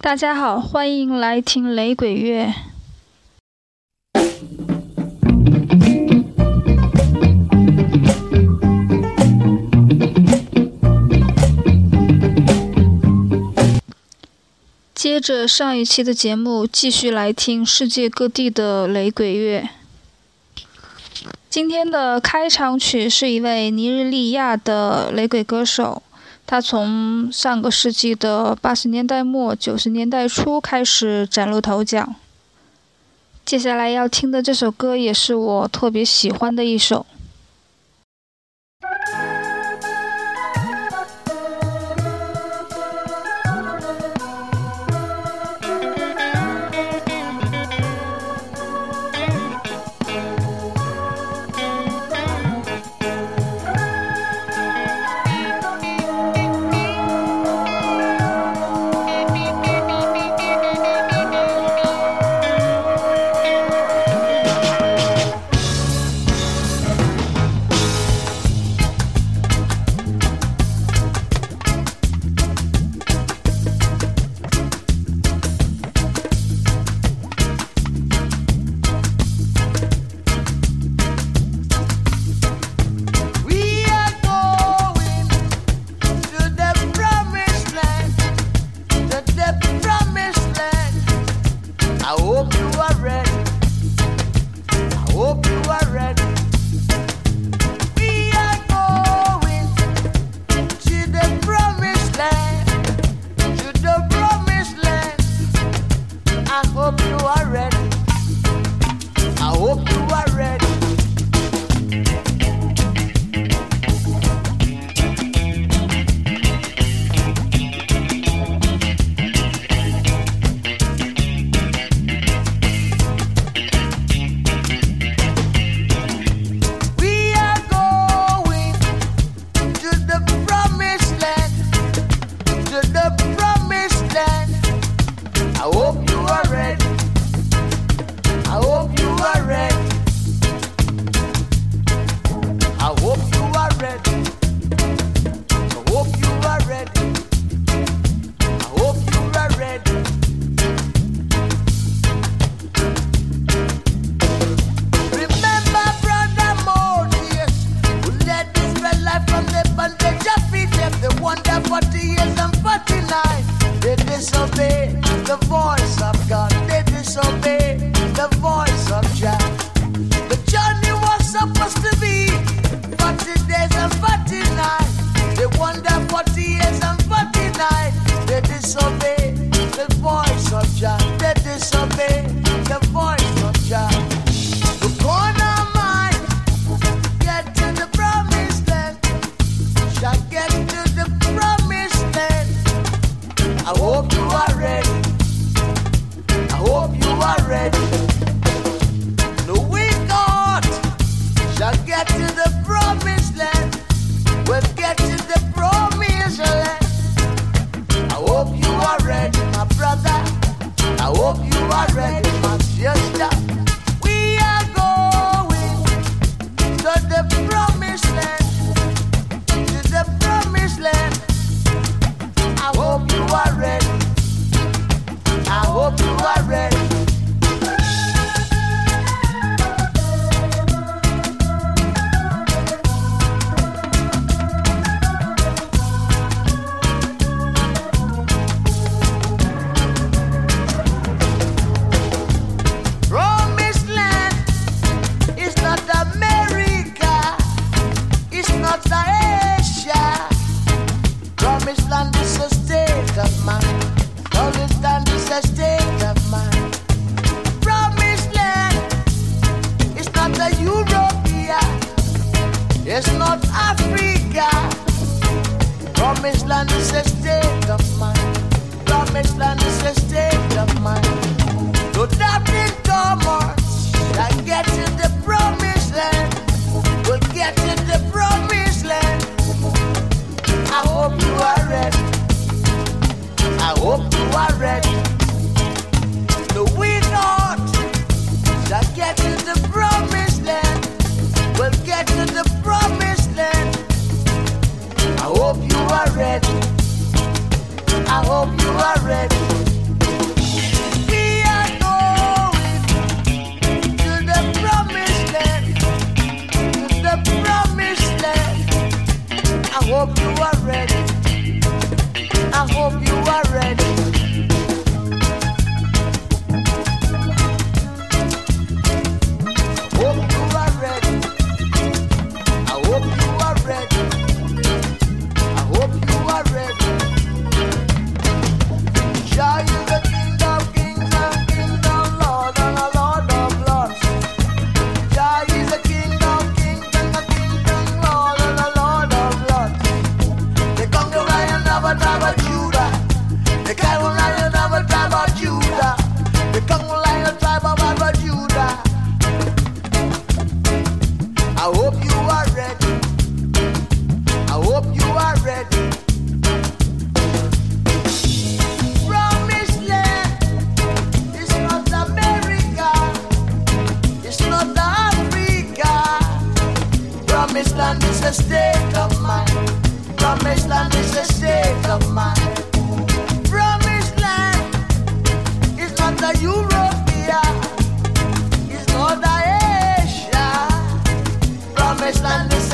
大家好，欢迎来听雷鬼乐。接着上一期的节目，继续来听世界各地的雷鬼乐。今天的开场曲是一位尼日利亚的雷鬼歌手，他从上个世纪的八十年代末九十年代初开始崭露头角。接下来要听的这首歌也是我特别喜欢的一首。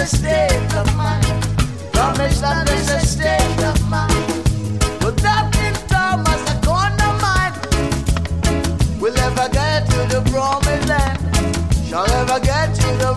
state of mind. Promise that a state of mind. But. We'll ever get to the promised land. Shall ever get to the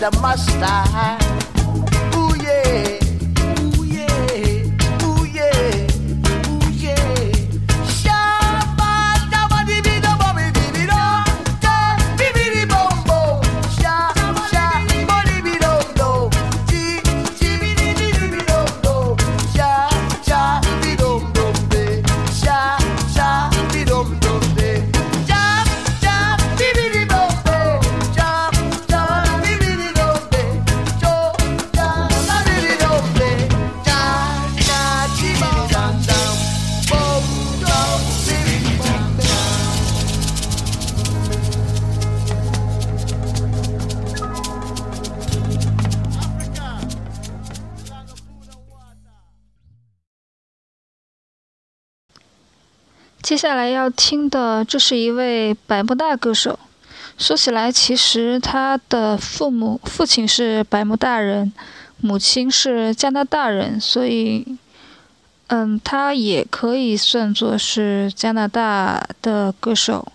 the mustache. 接下来要听的，这是一位百慕大歌手。说起来，其实他的父母父亲是百慕大人，母亲是加拿大人，所以，嗯，他也可以算作是加拿大的歌手。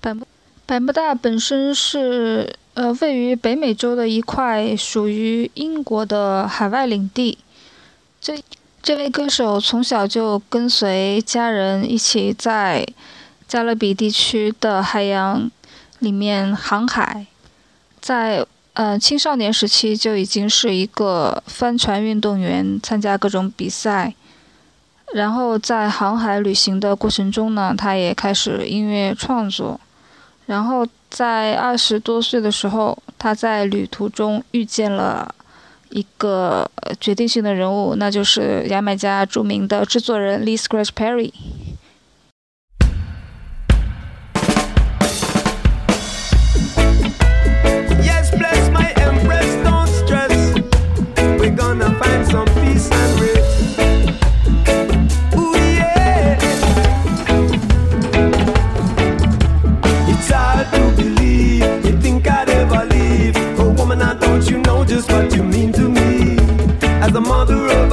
百慕百慕大本身是呃位于北美洲的一块属于英国的海外领地。这。这位歌手从小就跟随家人一起在加勒比地区的海洋里面航海，在呃青少年时期就已经是一个帆船运动员，参加各种比赛。然后在航海旅行的过程中呢，他也开始音乐创作。然后在二十多岁的时候，他在旅途中遇见了。一个决定性的人物，那就是牙买加著名的制作人 Lee Scratch Perry。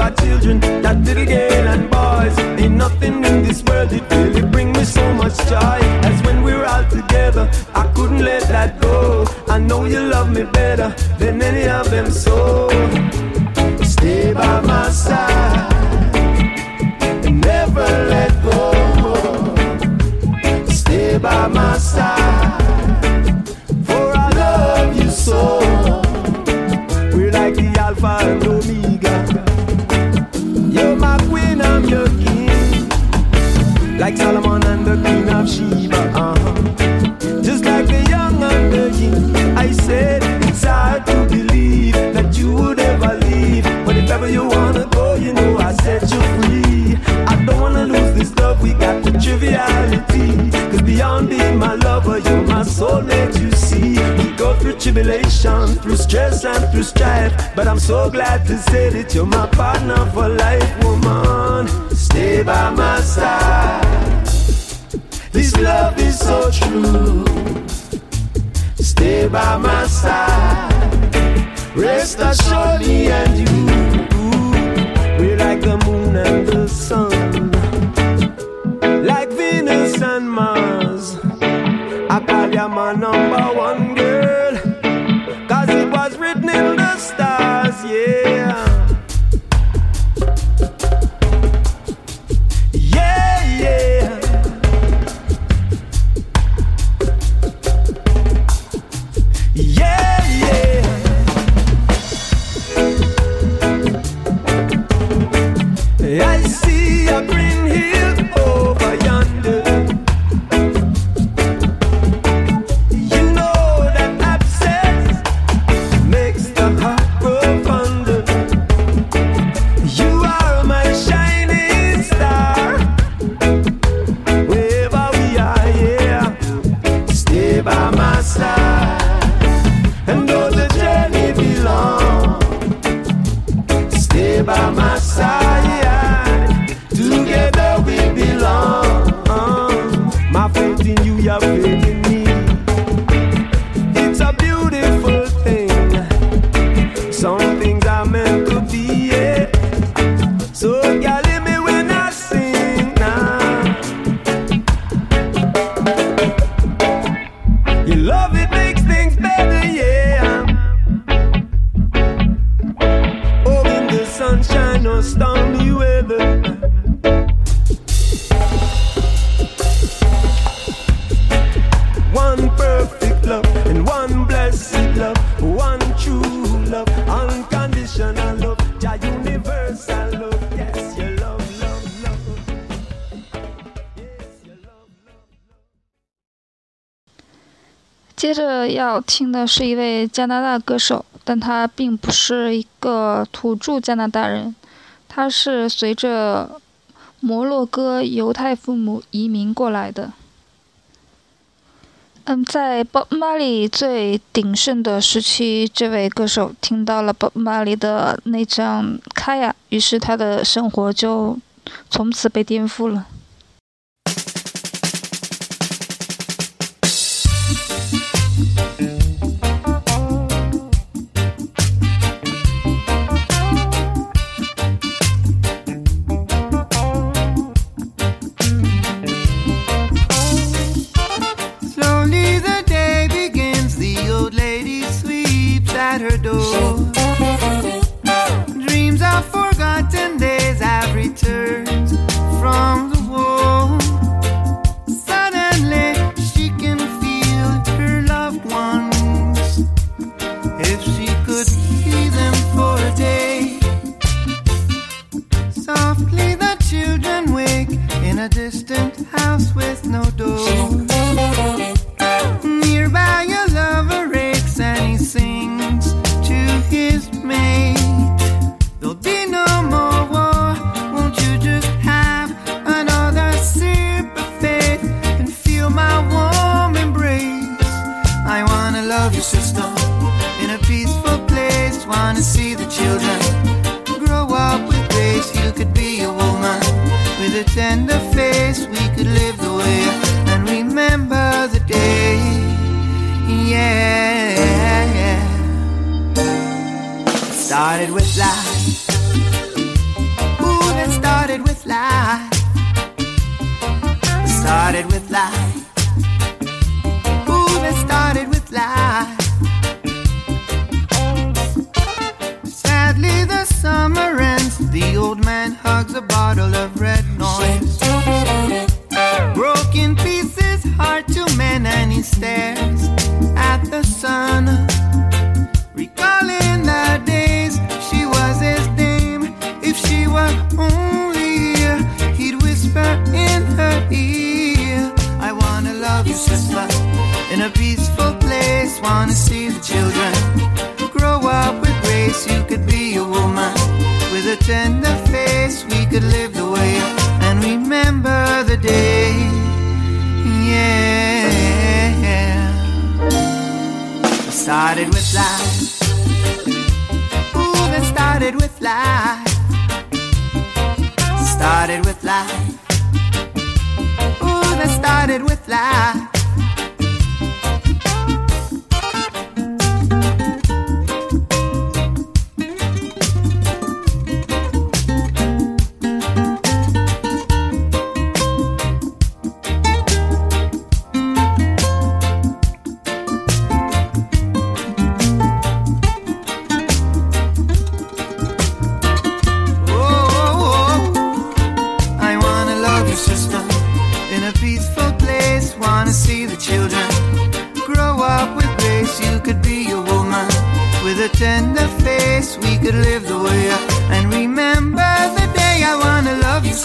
our children, that little girl and boys. Ain't nothing in this world that really bring me so much joy as when we're all together. I couldn't let that go. I know you love me better than any of them, so stay by my side and never let go. Stay by my side. like Solomon and the King of Sheba. Uh-huh. Just like the young and the young, I said it's hard to believe that you would ever leave. But if ever you wanna go, you know I set you free. I don't wanna lose this love, we got the triviality. Cause beyond being my lover, you're my soulmate, you see. We go through tribulation, through stress and through strife. But I'm so glad to say that you're my partner for life, woman. Stay by my side. This love is so true. Stay by my side. Rest assuredly, and you, we're like the moon and the sun. 接着要听的是一位加拿大歌手但他并不是一个土著加拿大人他是随着摩洛哥犹太父母移民过来的。嗯在巴马里最鼎盛的时期这位歌手听到了巴马里的那张卡呀于是他的生活就从此被颠覆了。door. Dreams of forgotten days have returned from the war. Suddenly she can feel her loved ones. If she could see them for a day. Softly the children wake in a distant house with no door.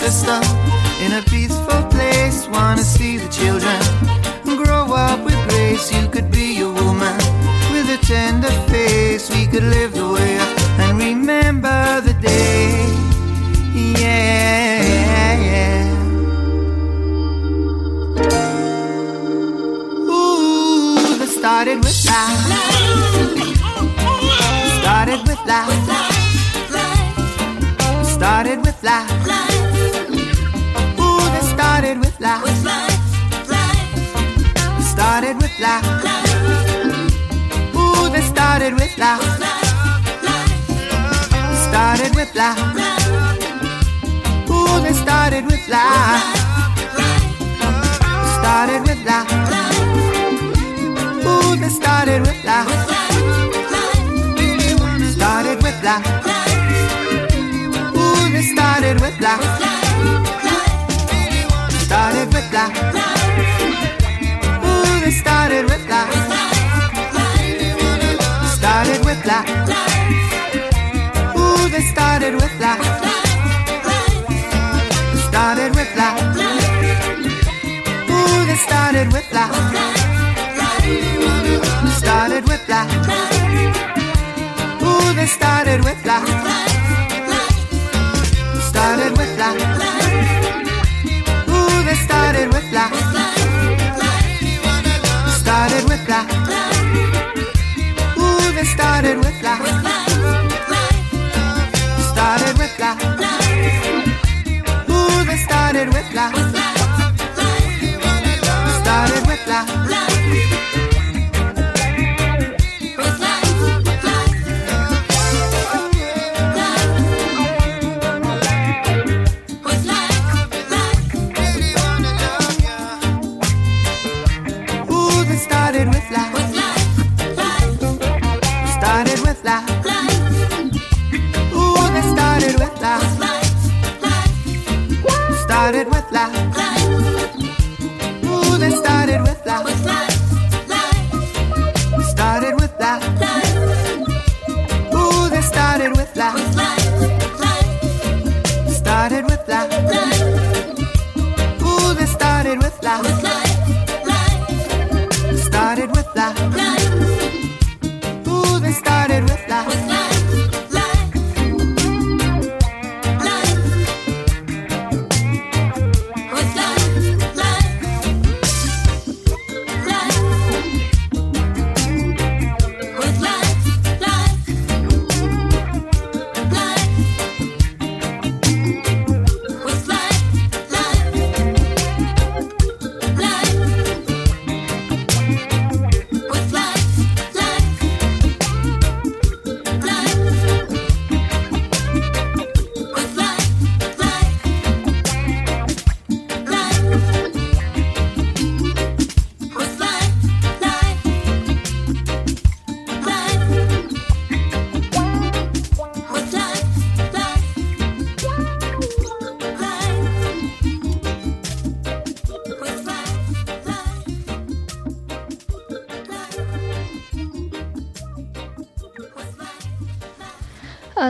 Sister, in a peaceful place. Wanna see the children grow up with grace. You could be a woman with a tender face. We could live the way I and remember the day. Yeah. Ooh, that started with life. Started with life. Started with life. Ooh, that started with life. Started with life. Ooh, that started with life. Started with life. Ooh, that started with life. Started with life. Ooh, that started with life. Started with life. Ooh, that started with life. Started with life. Ooh, that started with life. Started with life. Ooh, that started with life. Started with life. Ooh, that started with life. Started with life. Ooh, that started with life. Started with life. Started with life. Started with life. Ooh, that started with life. Started with life. 来。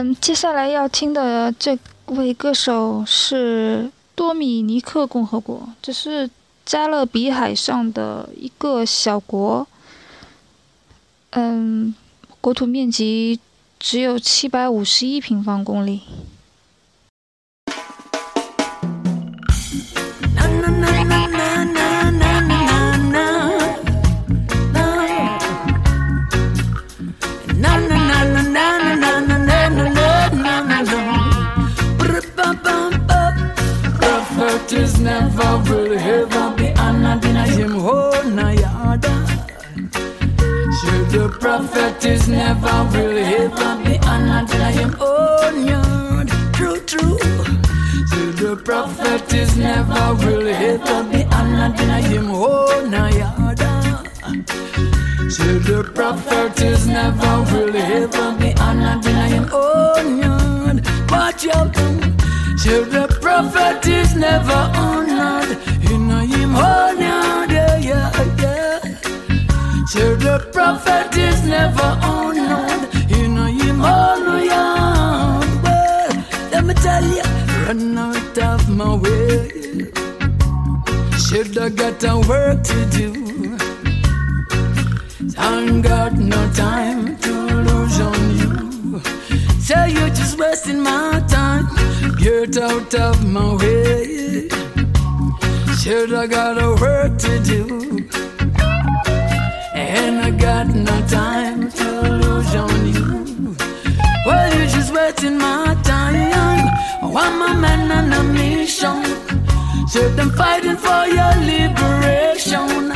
嗯，接下来要听的这位歌手是多米尼克共和国，这是加勒比海上的一个小国。嗯，国土面积只有七百五十一平方公里。Never will ever be honored in him own yard. Sure, the prophet is never will ever be honored in him own yard. True, true. Sure, the prophet is never will ever be honored in him own the prophet is never will ever be him own. Sure, the prophet is never honored in him own yard. Yeah, yeah, yeah. Sure, the prophet is never honored in him own yard. Well, let me tell you, run out of my way. Should I got a work to do? I got no time to lose on you. Say you're just wasting my time. Get out of my way. Should I got a work to do? And I got no time to lose on you. Well, you're just wasting my time. Oh, I'm a man on a mission. So them fighting for your liberation.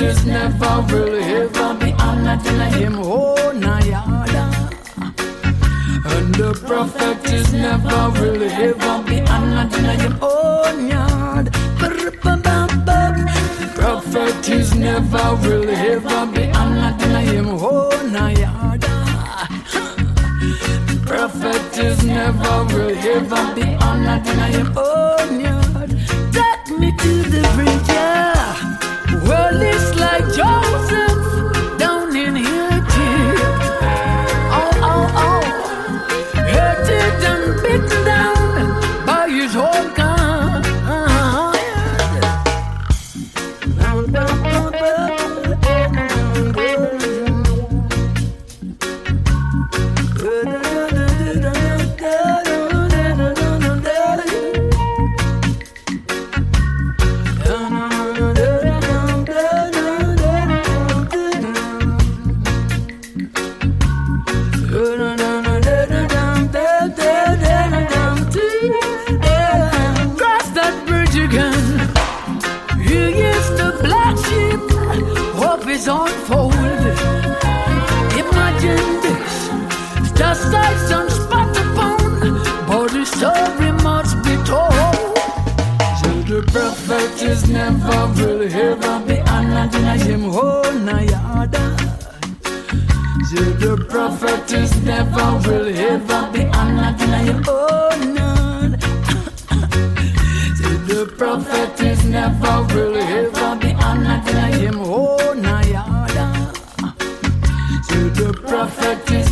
Is never will ever be honored in him. Oh, Nayada. And the prophet is never will ever be honored in him. Oh, yard. The prophet is never will ever be honored in him. Oh, Nayada. Prophet is never will ever be honored in him. Oh,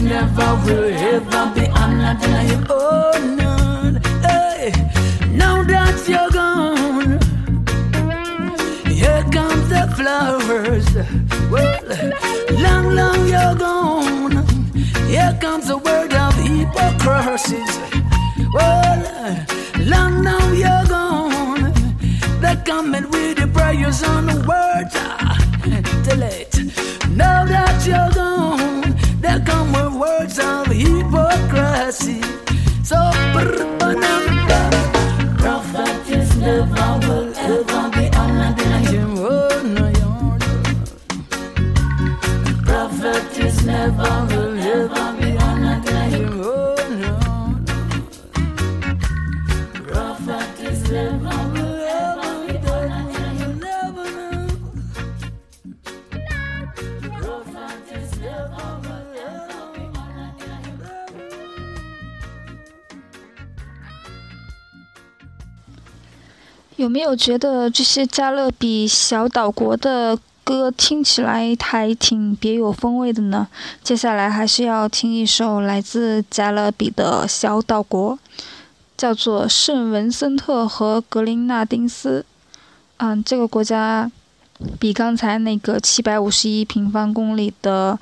never will ever be in him own yard. Hey, now that you're gone. Here comes the flowers. Well, long, long you're gone. Here comes the word of hypocrisy. Well, long now you're gone. They're coming with the prayers on the word. Hypocrisy. So, 没有觉得这些加勒比小岛国的歌听起来还挺别有风味的呢？接下来还是要听一首来自加勒比的小岛国，叫做圣文森特和格林纳丁斯。嗯，这个国家比刚才那个七百五十一平方公里的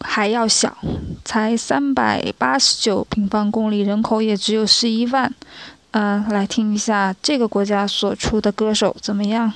还要小，才三百八十九平方公里，人口也只有十一万。嗯、来听一下这个国家所出的歌手怎么样？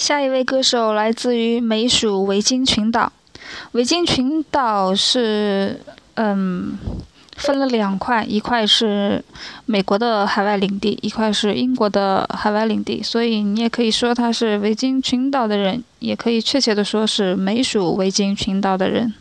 下一位歌手来自于美属维京群岛。维京群岛是嗯分了两块一块是美国的海外领地一块是英国的海外领地。所以你也可以说他是维京群岛的人也可以确切的说是美属维京群岛的人。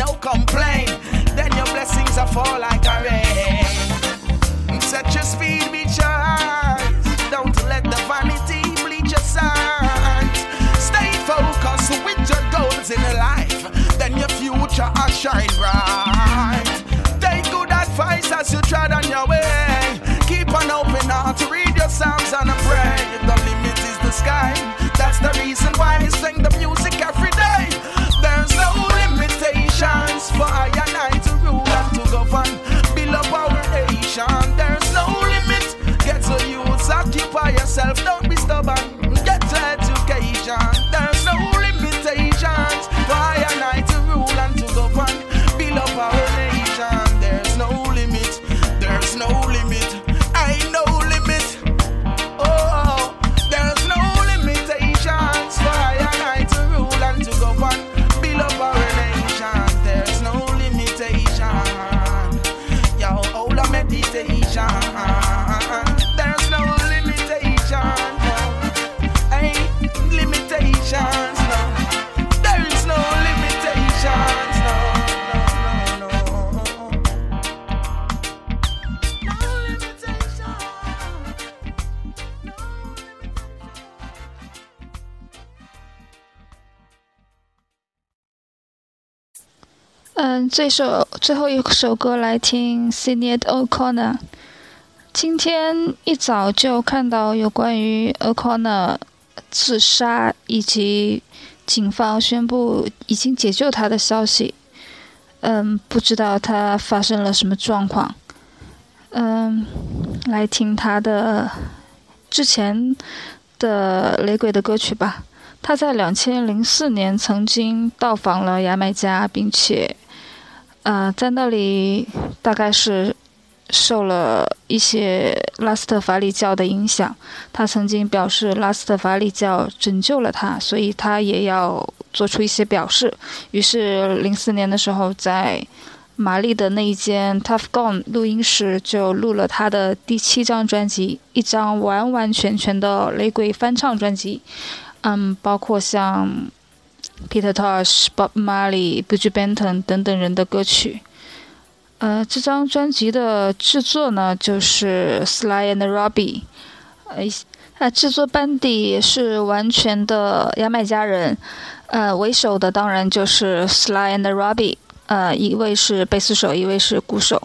No complain. Then your blessings will fall like a rain. Set your speed, your eyes. Don't let the vanity bleach your sight. Stay focused with your goals in life. Then your future will shine bright. Take good advice as you tread on your way. Keep an open heart read your psalms and 嗯，这首最后一首歌来听 s i n e d O'Connor。今天一早就看到有关于 O'Connor 自杀以及警方宣布已经解救他的消息。嗯，不知道他发生了什么状况。嗯，来听他的之前的雷鬼的歌曲吧。他在两千零四年曾经到访了牙买加，并且，呃，在那里大概是受了一些拉斯特法里教的影响。他曾经表示拉斯特法里教拯救了他，所以他也要做出一些表示。于是零四年的时候，在玛丽的那一间 Tough Gone 录音室就录了他的第七张专辑，一张完完全全的雷鬼翻唱专辑。嗯，包括像 Peter Tosh、Bob Marley、Buju Benton 等等人的歌曲。呃，这张专辑的制作呢，就是 Sly and Robbie，呃，它制作班底也是完全的牙买加人，呃，为首的当然就是 Sly and Robbie，呃，一位是贝斯手，一位是鼓手。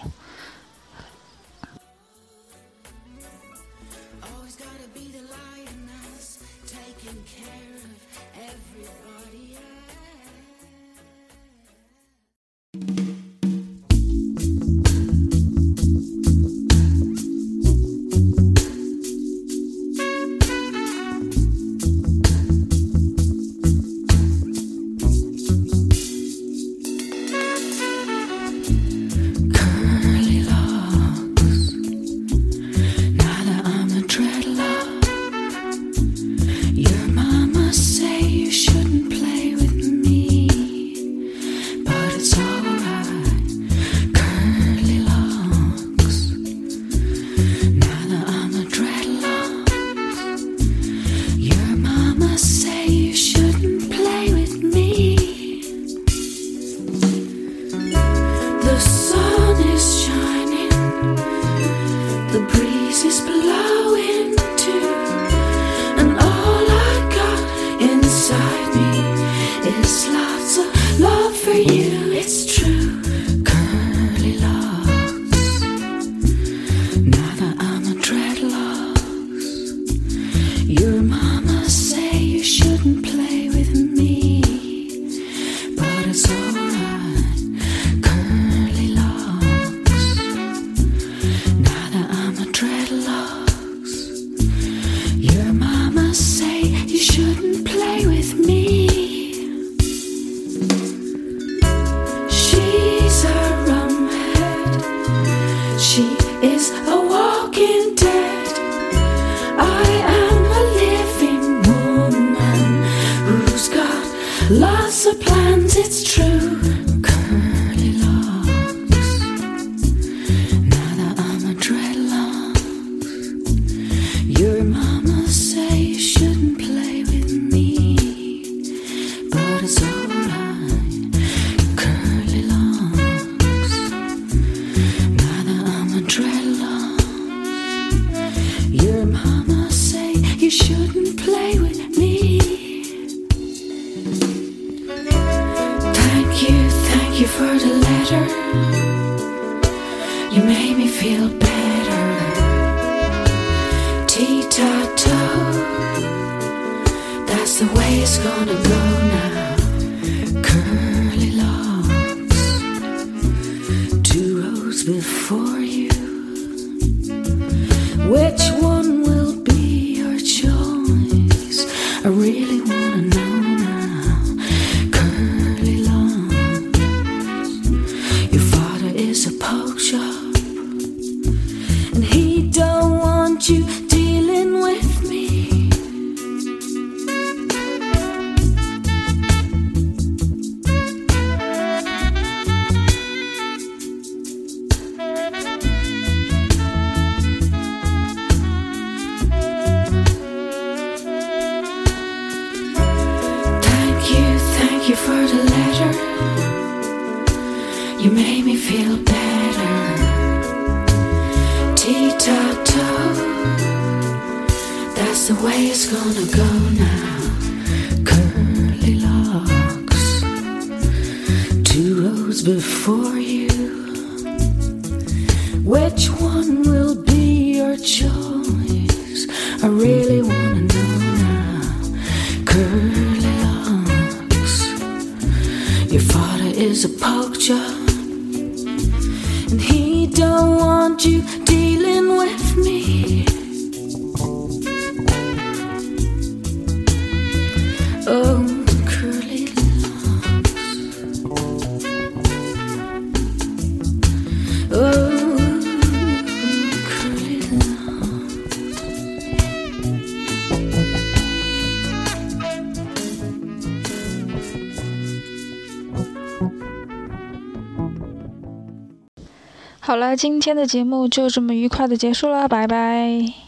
The way it's gonna go now. Curly locks, two rows before you. Which one will be your choice? I really wanna know now. Curly locks. Your father is a he don't want you dealing with me. 好了，今天的节目就这么愉快的结束了，拜拜。